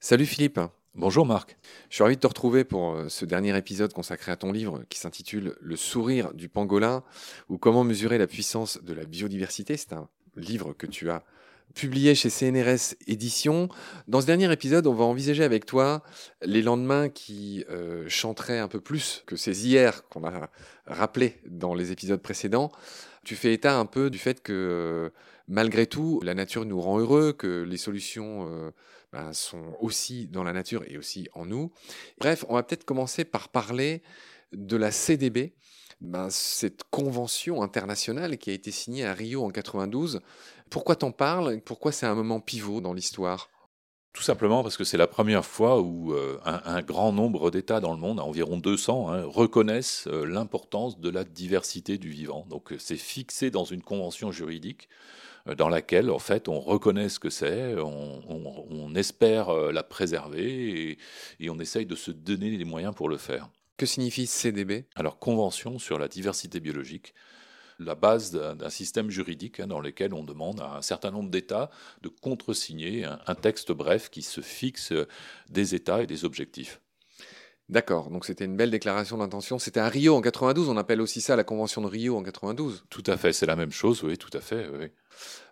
Salut Philippe. Bonjour Marc. Je suis ravi de te retrouver pour euh, ce dernier épisode consacré à ton livre qui s'intitule Le sourire du pangolin ou comment mesurer la puissance de la biodiversité. C'est un livre que tu as publié chez CNRS Éditions. Dans ce dernier épisode, on va envisager avec toi les lendemains qui euh, chanteraient un peu plus que ces hier qu'on a rappelés dans les épisodes précédents. Tu fais état un peu du fait que euh, malgré tout, la nature nous rend heureux, que les solutions euh, ben, sont aussi dans la nature et aussi en nous. Bref, on va peut-être commencer par parler de la CDB, ben, cette convention internationale qui a été signée à Rio en 92. Pourquoi t'en parles Pourquoi c'est un moment pivot dans l'histoire? Tout simplement parce que c'est la première fois où euh, un, grand nombre d'États dans le monde, environ 200, hein, reconnaissent euh, l'importance de la diversité du vivant. Donc c'est fixé dans une convention juridique dans laquelle, en fait, on reconnaît ce que c'est, on, espère la préserver et, et on essaye de se donner les moyens pour le faire. Que signifie CDB Alors, Convention sur la diversité biologique, la base d'un système juridique hein, dans lequel on demande à un certain nombre d'États de contresigner un, un texte bref qui se fixe des États et des objectifs. D'accord, donc c'était une belle déclaration d'intention. C'était à Rio en 92, on appelle aussi ça la Convention de Rio en 92. Tout à fait, c'est la même chose, oui, tout à fait. Oui.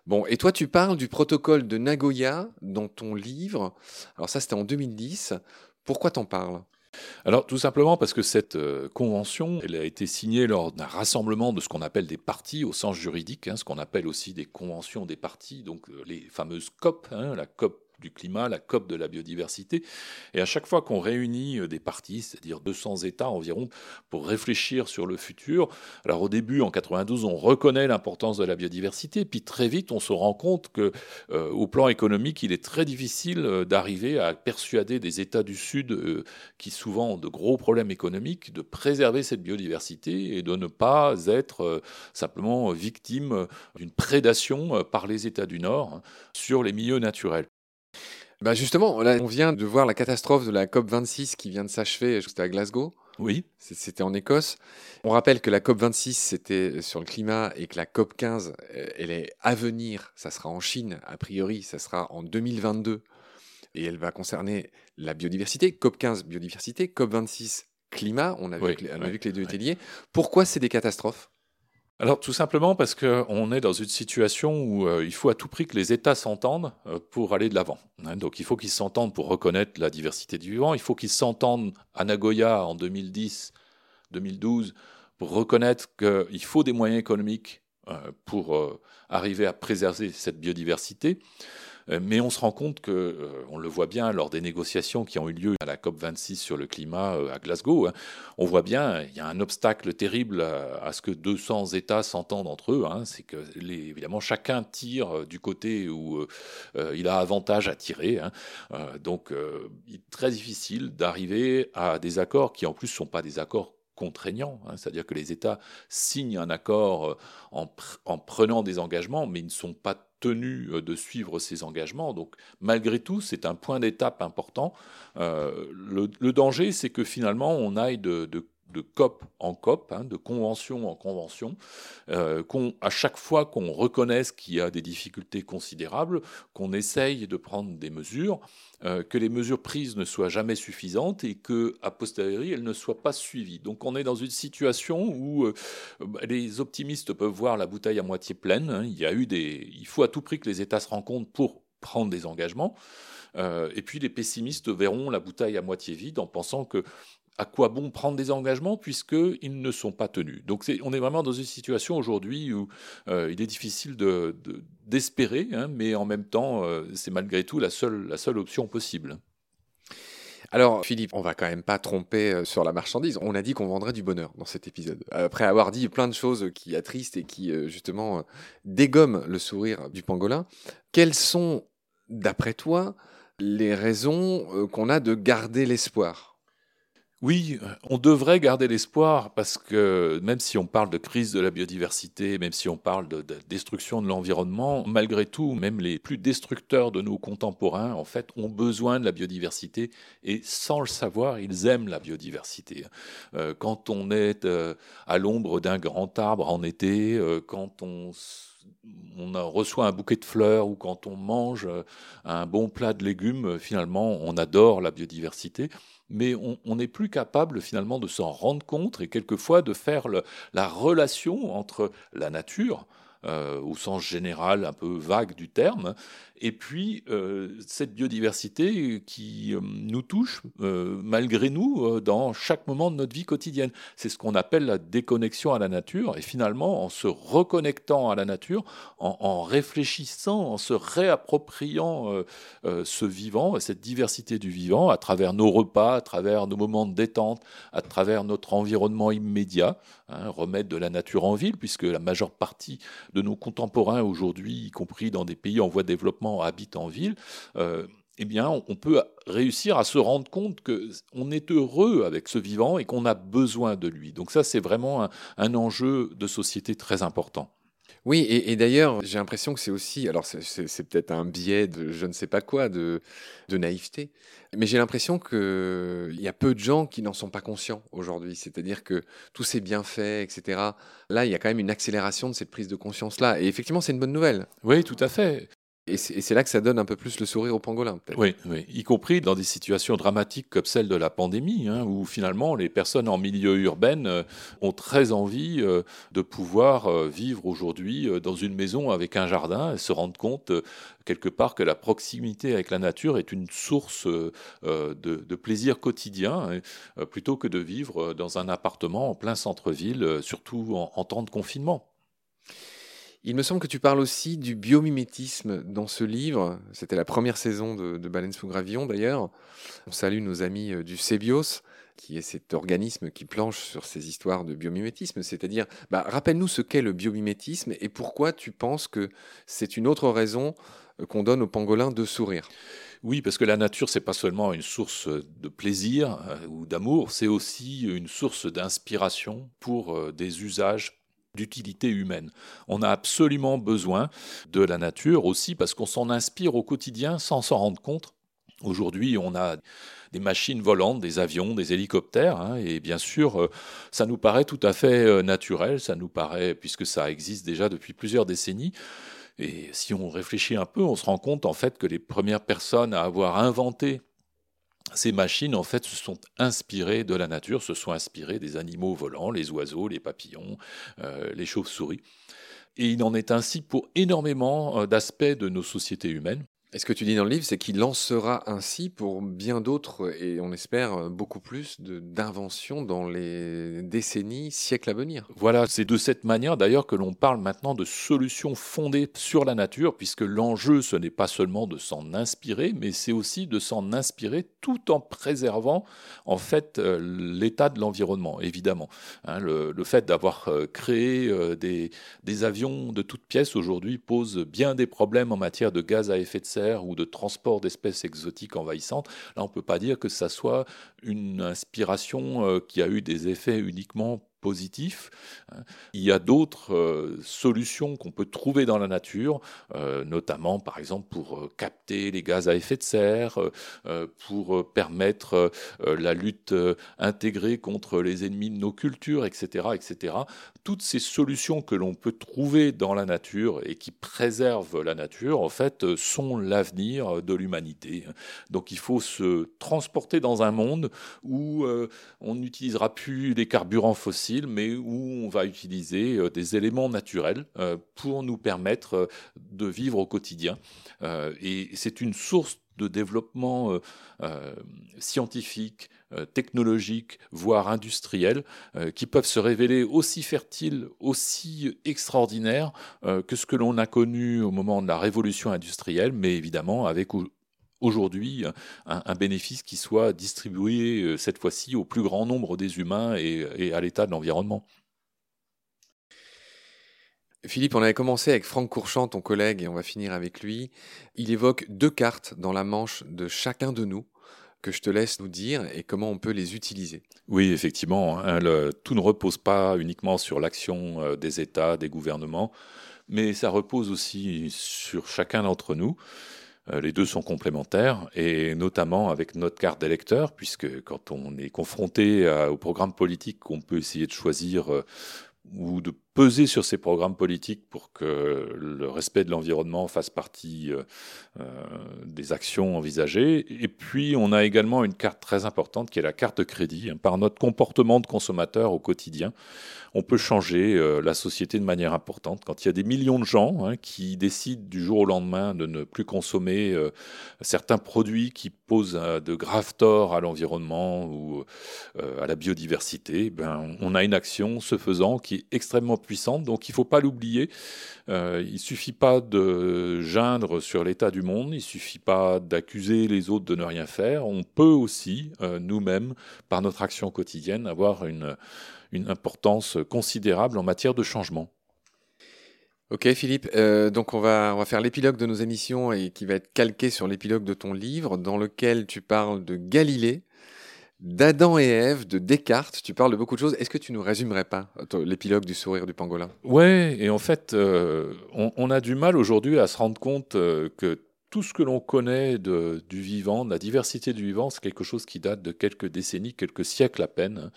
Bon, et toi tu parles du protocole de Nagoya dans ton livre. Alors ça c'était en 2010. Pourquoi t'en parles? Alors tout simplement parce que cette euh, convention, elle a été signée lors d'un rassemblement de ce qu'on appelle des parties au sens juridique, hein, ce qu'on appelle aussi des conventions des parties, donc euh, les fameuses COP, hein, la COP du climat, la COP de la biodiversité. Et à chaque fois qu'on réunit euh, des parties, c'est-à-dire 200 États environ, pour réfléchir sur le futur, alors au début, en 92, on reconnaît l'importance de la biodiversité, puis très vite, on se rend compte que, euh, au plan économique, il est très difficile euh, d'arriver à persuader des États du Sud, qui souvent ont de gros problèmes économiques, de préserver cette biodiversité et de ne pas être simplement victime d'une prédation par les États du Nord hein, sur les milieux naturels. Bah justement, là, on vient de voir la catastrophe de la COP26 qui vient de s'achever, c'était à Glasgow. Oui. C'était en Écosse. On rappelle que la COP26, c'était sur le climat et que la COP15, euh, elle est à venir. Ça sera en Chine, a priori, ça sera en 2022. Et elle va concerner la biodiversité. COP15, biodiversité. COP26, climat. On a, vu, que, on a vu que les deux étaient liés. Pourquoi c'est des catastrophes? Alors tout simplement parce qu'on est dans une situation où euh, il faut à tout prix que les États s'entendent euh, pour aller de l'avant. Hein. donc il faut qu'ils s'entendent pour reconnaître la diversité du vivant, il faut qu'ils s'entendent à Nagoya en 2010, 2012 pour reconnaître qu'il faut des moyens économiques euh, pour arriver à préserver cette biodiversité. Euh, mais on se rend compte que, euh, on le voit bien lors des négociations qui ont eu lieu à la COP 26 sur le climat euh, à Glasgow, hein, on voit bien il y a un obstacle terrible à, ce que 200 États s'entendent entre eux. Hein. c'est que évidemment chacun tire du côté où il a avantage à tirer. Hein. donc il est très difficile d'arriver à des accords qui en plus ne sont pas des accords contraignants, c'est-à-dire que les États signent un accord en, en, prenant des engagements, mais ils ne sont pas tenu euh, de suivre ses engagements. Donc malgré tout, c'est un point d'étape important. Euh, le, danger, c'est que finalement, on aille de de COP en COP, hein, de convention en convention, euh, à chaque fois qu'on reconnaisse qu'il y a des difficultés considérables, qu'on essaye de prendre des mesures, euh, que les mesures prises ne soient jamais suffisantes et que, a posteriori, elles ne soient pas suivies. Donc on est dans une situation où euh, bah, les optimistes peuvent voir la bouteille à moitié pleine. Hein. il, y a eu des, il faut à tout prix que les États se rencontrent pour prendre des engagements. et puis les pessimistes verront la bouteille à moitié vide en pensant que à quoi bon prendre des engagements puisqu'ils ne sont pas tenus. Donc on est vraiment dans une situation aujourd'hui où euh, il est difficile d'espérer, de, hein, mais en même temps, euh, c'est malgré tout la seule, la seule option possible. Alors Philippe, on va quand même pas tromper euh, sur la marchandise. On a dit qu'on vendrait du bonheur dans cet épisode. Après avoir dit plein de choses qui attristent et qui justement dégomment le sourire du pangolin, quelles sont, d'après toi, les raisons qu'on a de garder l'espoir? Oui, on devrait garder l'espoir parce que même si on parle de crise de la biodiversité, même si on parle de, destruction de l'environnement, malgré tout, même les plus destructeurs de nos contemporains, en fait, ont besoin de la biodiversité et sans le savoir, ils aiment la biodiversité. Euh, quand on est euh, à l'ombre d'un grand arbre en été, euh, quand on reçoit un bouquet de fleurs ou quand on mange un bon plat de légumes, finalement, on adore la biodiversité mais on n'est plus capable finalement de s'en rendre compte et quelquefois de faire la relation entre la nature, euh, au sens général un peu vague du terme, et puis, euh, cette biodiversité qui euh, nous touche, euh, malgré nous, dans chaque moment de notre vie quotidienne. C'est ce qu'on appelle la déconnexion à la nature. Et finalement, en se reconnectant à la nature, en, réfléchissant, en se réappropriant ce vivant, cette diversité du vivant, à travers nos repas, à travers nos moments de détente, à travers notre environnement immédiat, hein, remettre de la nature en ville, puisque la majeure partie de nos contemporains aujourd'hui, y compris dans des pays en voie de développement, habite en ville, euh, eh bien, on peut réussir à se rendre compte que on est heureux avec ce vivant et qu'on a besoin de lui. Donc ça, c'est vraiment un, enjeu de société très important. Oui, et, d'ailleurs, j'ai l'impression que c'est aussi, alors c'est peut-être un biais de je ne sais pas quoi, de, de naïveté, mais j'ai l'impression qu'il y a peu de gens qui n'en sont pas conscients aujourd'hui. C'est-à-dire que tous ces bienfaits, etc., là, il y a quand même une accélération de cette prise de conscience-là. Et effectivement, c'est une bonne nouvelle. Oui, tout à fait. Et c'est là que ça donne un peu plus le sourire au pangolin, peut-être. Oui, oui, y compris dans des situations dramatiques comme celle de la pandémie, hein, où finalement les personnes en milieu urbain euh, ont très envie euh, de pouvoir euh, vivre aujourd'hui dans une maison avec un jardin et se rendre compte quelque part que la proximité avec la nature est une source de, plaisir quotidien, hein, plutôt que de vivre dans un appartement en plein centre-ville, surtout en temps de confinement. Il me semble que tu parles aussi du biomimétisme dans ce livre. C'était la première saison de, de Baleine sous gravillon d'ailleurs. On salue nos amis euh, du CEBIOS, qui est cet organisme qui planche sur ces histoires de biomimétisme. C'est-à-dire, bah, rappelle-nous ce qu'est le biomimétisme et pourquoi tu penses que c'est une autre raison euh, qu'on donne aux pangolins de sourire. Oui, parce que la nature, c'est pas seulement une source de plaisir euh, ou d'amour, c'est aussi une source d'inspiration pour des usages d'utilité humaine. On a absolument besoin de la nature aussi parce qu'on s'en inspire au quotidien sans s'en rendre compte. Aujourd'hui, on a des machines volantes, des avions, des hélicoptères, hein, et bien sûr, euh, ça nous paraît tout à fait euh, naturel, ça nous paraît, puisque ça existe déjà depuis plusieurs décennies, et si on réfléchit un peu, on se rend compte en fait que les premières personnes à avoir inventé ces machines, en fait, se sont inspirées de la nature, se sont inspirées des animaux volants, les oiseaux, les papillons, euh, les chauves-souris. Et il en est ainsi pour énormément euh, d'aspects de nos sociétés humaines. Et ce que tu dis dans le livre, c'est qu'il lancera ainsi pour bien d'autres, et on espère beaucoup plus, d'inventions dans les décennies, siècles à venir. Voilà, c'est de cette manière d'ailleurs que l'on parle maintenant de solutions fondées sur la nature, puisque l'enjeu, ce n'est pas seulement de s'en inspirer, mais c'est aussi de s'en inspirer tout en préservant en fait euh, l'état de l'environnement, évidemment. Hein, le, fait d'avoir euh, créé euh, des, des avions de toutes pièces aujourd'hui pose bien des problèmes en matière de gaz à effet de serre ou de transport d'espèces exotiques envahissantes. Là, on ne peut pas dire que ça soit une inspiration euh, qui a eu des effets uniquement Il y a d'autres euh, solutions qu'on peut trouver dans la nature, euh, notamment par exemple pour euh, capter les gaz à effet de serre, pour permettre la lutte intégrée contre les ennemis de nos cultures, etc., etc. Toutes ces solutions que l'on peut trouver dans la nature et qui préservent la nature, en fait, sont l'avenir de l'humanité. Donc il faut se transporter dans un monde où on n'utilisera plus les carburants fossiles mais où on va utiliser euh, des éléments naturels euh, pour nous permettre euh, de vivre au quotidien. et c'est une source de développement scientifique, technologique, voire industriel, qui peuvent se révéler aussi fertiles, aussi extraordinaires que ce que l'on a connu au moment de la révolution industrielle, mais évidemment avec aujourd'hui un, bénéfice qui soit distribué euh, cette fois-ci au plus grand nombre des humains et, à l'état de l'environnement. Philippe, on avait commencé avec Franck Courchant, ton collègue, et on va finir avec lui. Il évoque deux cartes dans la manche de chacun de nous. que je te laisse nous dire et comment on peut les utiliser. Oui, effectivement, hein, tout ne repose pas uniquement sur l'action euh, des États, des gouvernements, mais ça repose aussi sur chacun d'entre nous. Euh, les deux sont complémentaires, et notamment avec notre carte d'électeur, puisque quand on est confronté au programme politique, on peut essayer de choisir euh, ou de peser sur ces programmes politiques pour que le respect de l'environnement fasse partie euh, euh, des actions envisagées. Et puis, on a également une carte très importante qui est la carte de crédit. Par notre comportement de consommateur au quotidien, on peut changer euh, la société de manière importante. Quand il y a des millions de gens hein, qui décident du jour au lendemain de ne plus consommer certains produits qui posent de graves torts à l'environnement ou à la biodiversité, ben, on a une action, ce faisant, qui est extrêmement donc il ne faut pas l'oublier. Euh, il ne suffit pas de geindre sur l'état du monde, il ne suffit pas d'accuser les autres de ne rien faire. On peut aussi, euh, nous-mêmes, par notre action quotidienne, avoir une, importance considérable en matière de changement. Ok Philippe, euh, donc on va faire l'épilogue de nos émissions et qui va être calqué sur l'épilogue de ton livre dans lequel tu parles de Galilée, d'Adam et Ève, de Descartes. Tu parles de beaucoup de choses. Est-ce que tu nous résumerais pas l'épilogue du sourire du pangolin? Ouais, et en fait, euh, on, a du mal aujourd'hui à se rendre compte euh, que tout ce que l'on connaît de, du vivant, de la diversité du vivant, c'est quelque chose qui date de quelques décennies, quelques siècles à peine.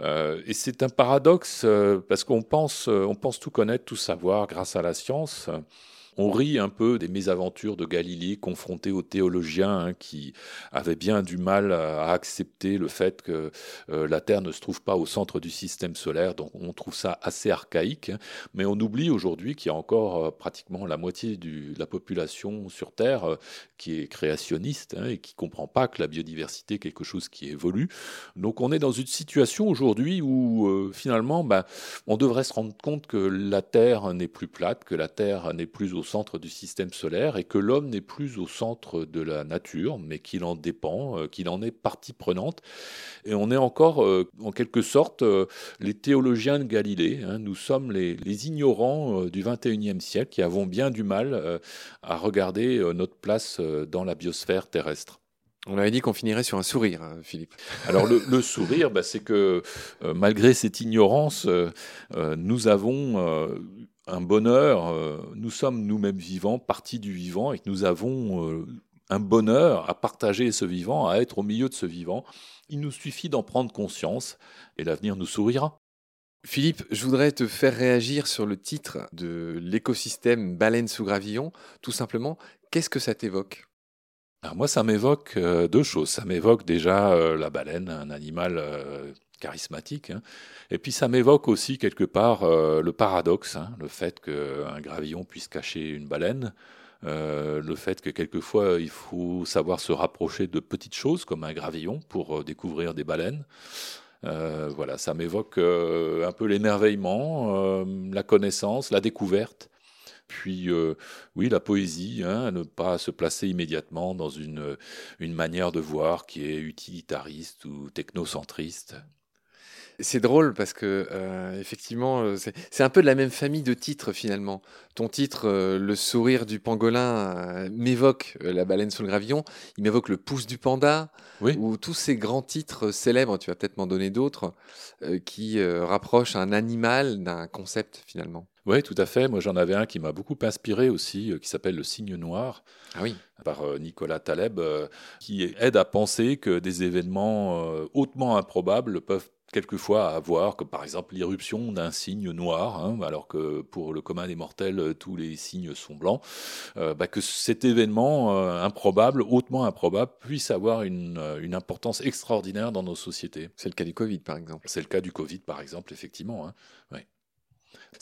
Euh, et c'est un paradoxe parce qu'on pense, on pense tout connaître, tout savoir grâce à la science. On rit un peu des mésaventures de Galilée confronté aux théologiens hein, qui avaient bien du mal à, accepter le fait que euh, la Terre ne se trouve pas au centre du système solaire. Donc on trouve ça assez archaïque. Hein. Mais on oublie aujourd'hui qu'il y a encore euh, pratiquement la moitié de la population sur Terre euh, qui est créationniste hein, et qui comprend pas que la biodiversité est quelque chose qui évolue. Donc on est dans une situation aujourd'hui où finalement bah, on devrait se rendre compte que la Terre n'est plus plate, que la Terre n'est plus au au centre du système solaire et que l'homme n'est plus au centre de la nature, mais qu'il en dépend, euh, qu'il en est partie prenante. Et on est encore, euh, en quelque sorte, euh, les théologiens de Galilée. Hein. Nous sommes les, ignorants du 21e siècle qui avons bien du mal à regarder notre place dans la biosphère terrestre. On avait dit qu'on finirait sur un sourire, hein, Philippe. Alors le, sourire, bah, c'est que malgré cette ignorance, nous avons un bonheur, euh, nous sommes nous-mêmes vivants, partie du vivant, et que nous avons euh, un bonheur à partager ce vivant, à être au milieu de ce vivant. Il nous suffit d'en prendre conscience, et l'avenir nous sourira. Philippe, je voudrais te faire réagir sur le titre de l'écosystème baleine sous gravillon. Tout simplement, qu'est-ce que ça t'évoque? Alors moi, ça m'évoque euh, deux choses. Ça m'évoque déjà la baleine, un animal charismatique. Hein. Et puis ça m'évoque aussi quelque part euh, le paradoxe, hein, le fait qu'un gravillon puisse cacher une baleine, euh, le fait que quelquefois il faut savoir se rapprocher de petites choses comme un gravillon pour euh, découvrir des baleines. voilà, ça m'évoque un peu l'émerveillement, la connaissance, la découverte. Puis oui, la poésie, hein, ne pas se placer immédiatement dans une, une manière de voir qui est utilitariste ou technocentriste. C'est drôle parce que euh, effectivement, euh, c'est un peu de la même famille de titres finalement. Ton titre, euh, Le sourire du pangolin, m'évoque la baleine sous le gravillon. Il m'évoque le pouce du panda. Ou tous ces grands titres célèbres, tu vas peut-être m'en donner d'autres, qui rapprochent un animal d'un concept finalement. Oui, tout à fait. Moi, j'en avais un qui m'a beaucoup inspiré aussi, qui s'appelle Le Cygne Noir. Ah oui. Par Nicolas Taleb, qui aide à penser que des événements hautement improbables peuvent quelquefois à voir, comme par exemple l'irruption d'un signe noir, hein, alors que pour le commun des mortels, euh, tous les signes sont blancs, euh, bah, que cet événement euh, improbable, hautement improbable, puisse avoir une, une, importance extraordinaire dans nos sociétés. C'est le cas du Covid, par exemple. C'est le cas du Covid, par exemple, effectivement. Hein.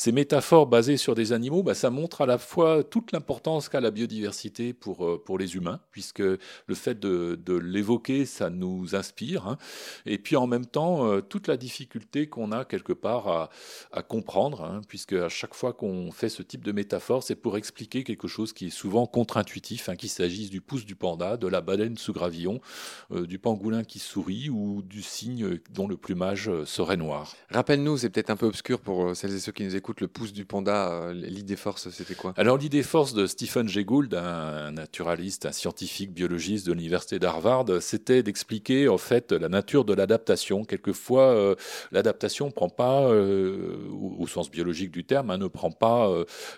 Ces métaphores basées sur des animaux, bah, ça montre à la fois toute l'importance qu'a la biodiversité pour, euh, pour les humains, puisque le fait de, l'évoquer, ça nous inspire, hein. et puis en même temps, euh, toute la difficulté qu'on a quelque part à, à comprendre, hein, puisque à chaque fois qu'on fait ce type de métaphore, c'est pour expliquer quelque chose qui est souvent contre-intuitif, hein, qu'il s'agisse du pouce du panda, de la baleine sous gravillon, euh, du pangolin qui sourit ou du cygne dont le plumage serait noir. Rappelle-nous, c'est peut-être un peu obscur pour celles et ceux qui nous écoutent, écoute, le pouce du panda, l'idée force, c'était quoi? Alors l'idée force de Stephen Jay Gould, un naturaliste, un scientifique, biologiste de l'université d'Harvard, c'était d'expliquer en fait la nature de l'adaptation. Quelquefois, l'adaptation prend pas, au, sens biologique du terme, hein, ne prend pas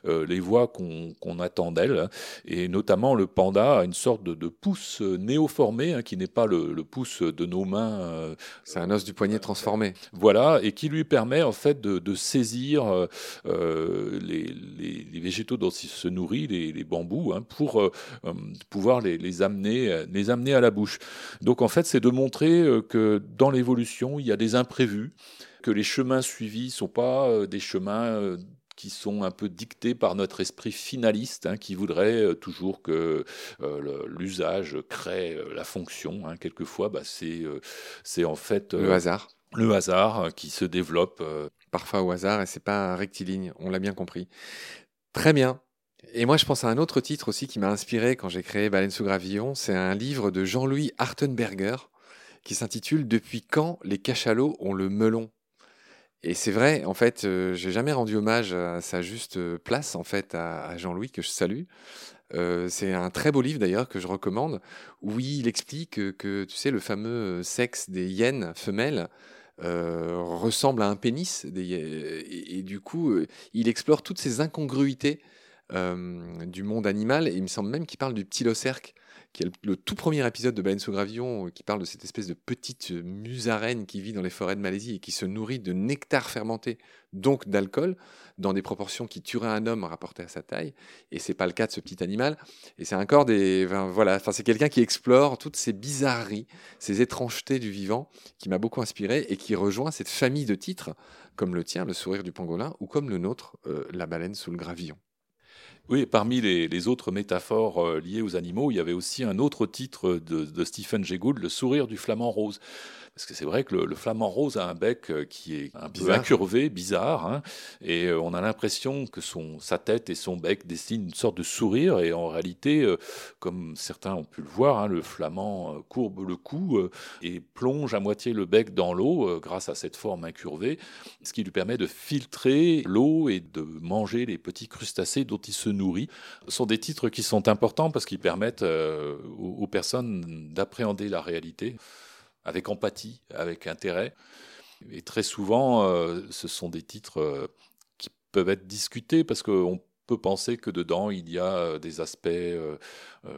les voies qu'on attend d'elle, et notamment le panda a une sorte de, pouce néoformé hein, qui n'est pas le, le, pouce de nos mains. C'est un os du poignet transformé. Voilà, et qui lui permet en fait de, saisir euh, euh, les, végétaux dont il se nourrit, les, bambous, hein, pour euh, pouvoir les, amener, les amener à la bouche. Donc en fait, c'est de montrer que dans l'évolution, il y a des imprévus, que les chemins suivis ne sont pas des chemins qui sont un peu dictés par notre esprit finaliste, hein, qui voudrait toujours que l'usage crée la fonction. Hein. Quelquefois, bah, c'est en fait le hasard le hasard euh, qui se développe. Euh, Parfois au hasard, et c'est pas rectiligne, on l'a bien compris. Très bien. Et moi, je pense à un autre titre aussi qui m'a inspiré quand j'ai créé Baleine sous gravillon. C'est un livre de Jean-Louis Hartenberger qui s'intitule Depuis quand les cachalots ont le melon? Et c'est vrai, en fait, euh, j'ai jamais rendu hommage à sa juste place, en fait, à, Jean-Louis, que je salue. c'est un très beau livre d'ailleurs que je recommande, où il explique que, tu sais, le fameux sexe des hyènes femelles euh, ressemble à un pénis. et, du coup, euh, il explore toutes ces incongruités euh, du monde animal. Et il me semble même qu'il parle du ptylocerque qui est le, tout premier épisode de Baleine sous gravillon, qui parle de cette espèce de petite musarène qui vit dans les forêts de Malaisie et qui se nourrit de nectar fermenté, donc d'alcool, dans des proportions qui tueraient un homme rapporté à sa taille. Et c'est pas le cas de ce petit animal. Et c'est encore des, voilà, enfin c'est quelqu'un qui explore toutes ces bizarreries, ces étrangetés du vivant, qui m'a beaucoup inspiré et qui rejoint cette famille de titres comme le tien, le sourire du pangolin, ou comme le nôtre, euh, la baleine sous le gravillon. Oui, parmi les, autres métaphores euh, liées aux animaux, il y avait aussi un autre titre de, Stephen Jay Le sourire du flamant rose. Parce que c'est vrai que le, flamant rose a un bec euh, qui est un peu incurvé, bizarre, hein, et euh, on a l'impression que son, sa tête et son bec dessinent une sorte de sourire, et en réalité, euh, comme certains ont pu le voir, hein, le flamand courbe le cou et plonge à moitié le bec dans l'eau grâce à cette forme incurvée, ce qui lui permet de filtrer l'eau et de manger les petits crustacés dont il se nourrit. Ce sont des titres qui sont importants parce qu'ils permettent aux personnes d'appréhender la réalité avec empathie, avec intérêt. Et très souvent, euh, ce sont des titres euh, qui peuvent être discutés parce qu'on peut penser que dedans il y a euh, des aspects,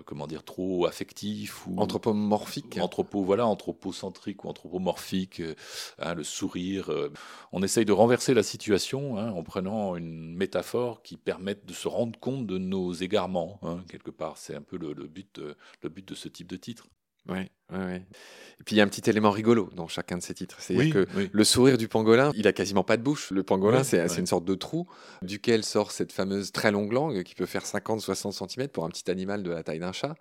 comment dire, trop affectifs ou anthropomorphiques. Anthropo, voilà, anthropocentriques ou anthropomorphiques. Hein, le sourire. on essaye de renverser la situation hein, en prenant une métaphore qui permette de se rendre compte de nos égarements. Hein, quelque part, c'est un peu le, but, le but de ce type de titre. Oui, oui, Et puis il y a un petit élément rigolo dans chacun de ces titres. C'est-à-dire que le sourire du pangolin, il a quasiment pas de bouche. Le pangolin, c'est une sorte de trou duquel sort cette fameuse très longue langue qui peut faire 50-60 cm pour un petit animal de la taille d'un chat.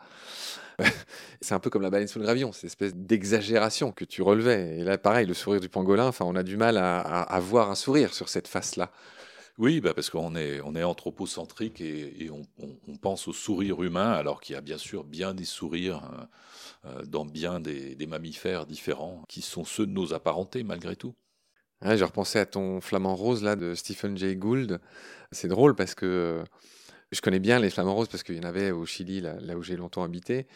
c'est un peu comme la baleine sous le gravillon, cette espèce d'exagération que tu relevais. Et là, pareil, le sourire du pangolin, enfin, on a du mal à, à, voir un sourire sur cette face-là. Oui, bah parce qu'on est, on anthropocentrique et, on, pense au sourire humain, alors qu'il y a bien sûr bien des sourires hein, euh, dans bien des, mammifères différents, qui sont ceux de nos apparentés malgré tout. Je repensais à ton flamant rose là de Stephen Jay Gould. C'est drôle parce que je connais bien les flamants roses parce qu'il y en avait au Chili, là, là où j'ai longtemps habité.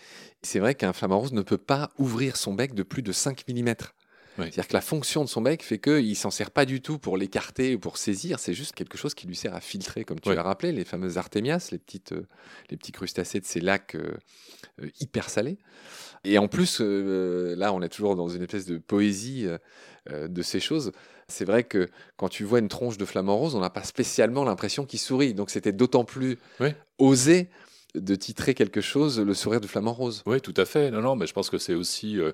C'est vrai qu'un flamant rose ne peut pas ouvrir son bec de plus de 5 mm. C'est-à-dire que la fonction de son bec fait qu'il ne s'en sert pas du tout pour l'écarter ou pour saisir, c'est juste quelque chose qui lui sert à filtrer, comme tu l'as rappelé, les fameuses artémias, les, petites, euh, les petits crustacés de ces lacs euh, euh, hyper salés. Et en plus, là, on est toujours dans une espèce de poésie de ces choses. C'est vrai que quand tu vois une tronche de flamant rose, on n'a pas spécialement l'impression qu'il sourit. Donc c'était d'autant plus osé de titrer quelque chose, le sourire du flamant rose. Oui, tout à fait. Non, non, mais je pense que c'est aussi, euh,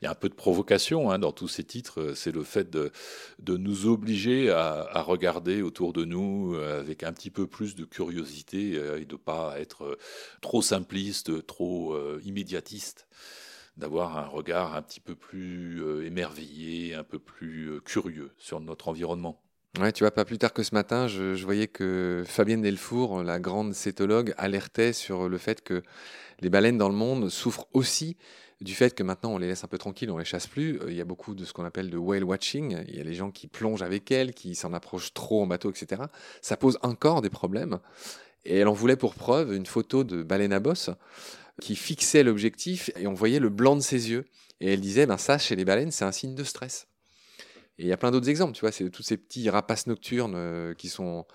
il y a un peu de provocation hein, dans tous ces titres. C'est le fait de, nous obliger à, regarder autour de nous euh, avec un petit peu plus de curiosité euh, et de pas être trop simpliste, trop immédiatiste d'avoir un regard un petit peu plus émerveillé, un peu plus curieux sur notre environnement. Ouais, tu vois, pas plus tard que ce matin, je, voyais que Fabienne Delfour, la grande cétologue, alertait sur le fait que les baleines dans le monde souffrent aussi du fait que maintenant on les laisse un peu tranquilles, on les chasse plus. Euh, Il y a beaucoup de ce qu'on appelle de whale watching. Il y a les gens qui plongent avec elles, qui s'en approchent trop en bateau, etc. Ça pose encore des problèmes. Et elle en voulait pour preuve une photo de baleine à bosse qui fixait l'objectif et on voyait le blanc de ses yeux. Et elle disait, ben ça, chez les baleines, c'est un signe de stress. Et il y a plein d'autres exemples, tu vois, c'est tous ces petits rapaces nocturnes euh, qui sont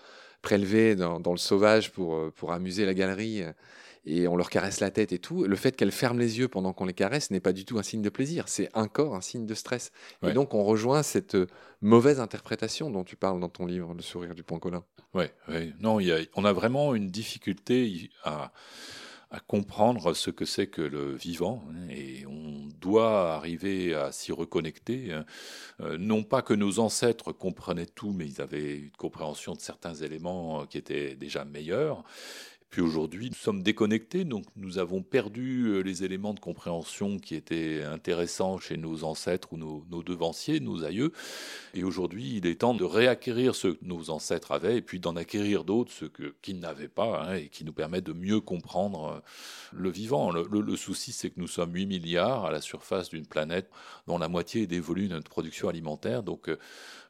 prélevés dans, dans le sauvage pour, euh, pour amuser la galerie euh, et on leur caresse la tête et tout. Le fait qu'elles ferment les yeux pendant qu'on les caresse n'est pas du tout un signe de plaisir, c'est encore un signe de stress. Ouais. Et donc on rejoint cette mauvaise interprétation dont tu parles dans ton livre, Le sourire du pangolin. Oui, ouais. non, y a, on a vraiment une difficulté à, à comprendre ce que c'est que le vivant, hein, et on doit arriver à s'y reconnecter. hein. Euh, non pas que nos ancêtres comprenaient tout, mais ils avaient une compréhension de certains éléments euh, qui étaient déjà meilleurs. Puis aujourd'hui, nous sommes déconnectés, donc nous avons perdu euh, les éléments de compréhension qui étaient intéressants chez nos ancêtres ou nos, devanciers, nos aïeux. Et aujourd'hui, il est temps de réacquérir ce que nos ancêtres avaient et puis d'en acquérir d'autres, que- qu'ils n'avaient pas, hein, et qui nous permettent de mieux comprendre euh, le vivant. Le, souci, c'est que nous sommes 8 milliards à la surface d'une planète dont la moitié est dévolue à notre production alimentaire. Donc, euh,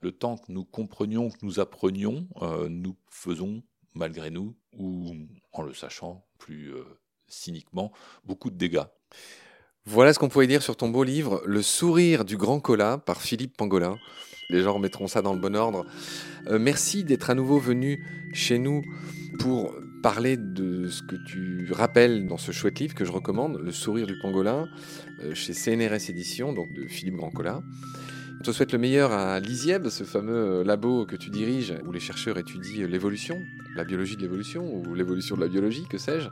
le temps que nous comprenions, que nous apprenions, nous faisons, malgré nous, ou en le sachant plus euh, cyniquement, beaucoup de dégâts. Voilà ce qu'on pouvait dire sur ton beau livre, Le sourire du grand cola par Philippe Pangolin. Les gens remettront ça dans le bon ordre. Euh, merci d'être à nouveau venu chez nous pour parler de ce que tu rappelles dans ce chouette livre que je recommande, Le sourire du pangolin, euh, chez CNRS Éditions, donc de Philippe Grandcola. On te souhaite le meilleur à l'ISIEB, ce fameux euh, labo que tu diriges, où les chercheurs étudient l'évolution, la biologie de l'évolution, ou l'évolution de la biologie, que sais-je.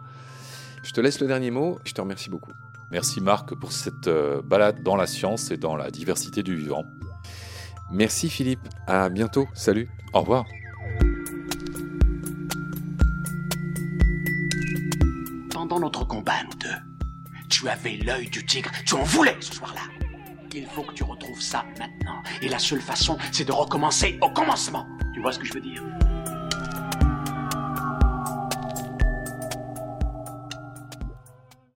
Je te laisse le dernier mot, je te remercie beaucoup. Merci Marc pour cette euh, balade dans la science et dans la diversité du vivant. Merci Philippe, à bientôt, salut. Au revoir. Pendant notre combat, nous deux, tu avais l'œil du tigre, tu en voulais ce soir-là. Il faut que tu retrouves ça maintenant. Et la seule façon, c'est de recommencer au commencement. Tu vois ce que je veux dire?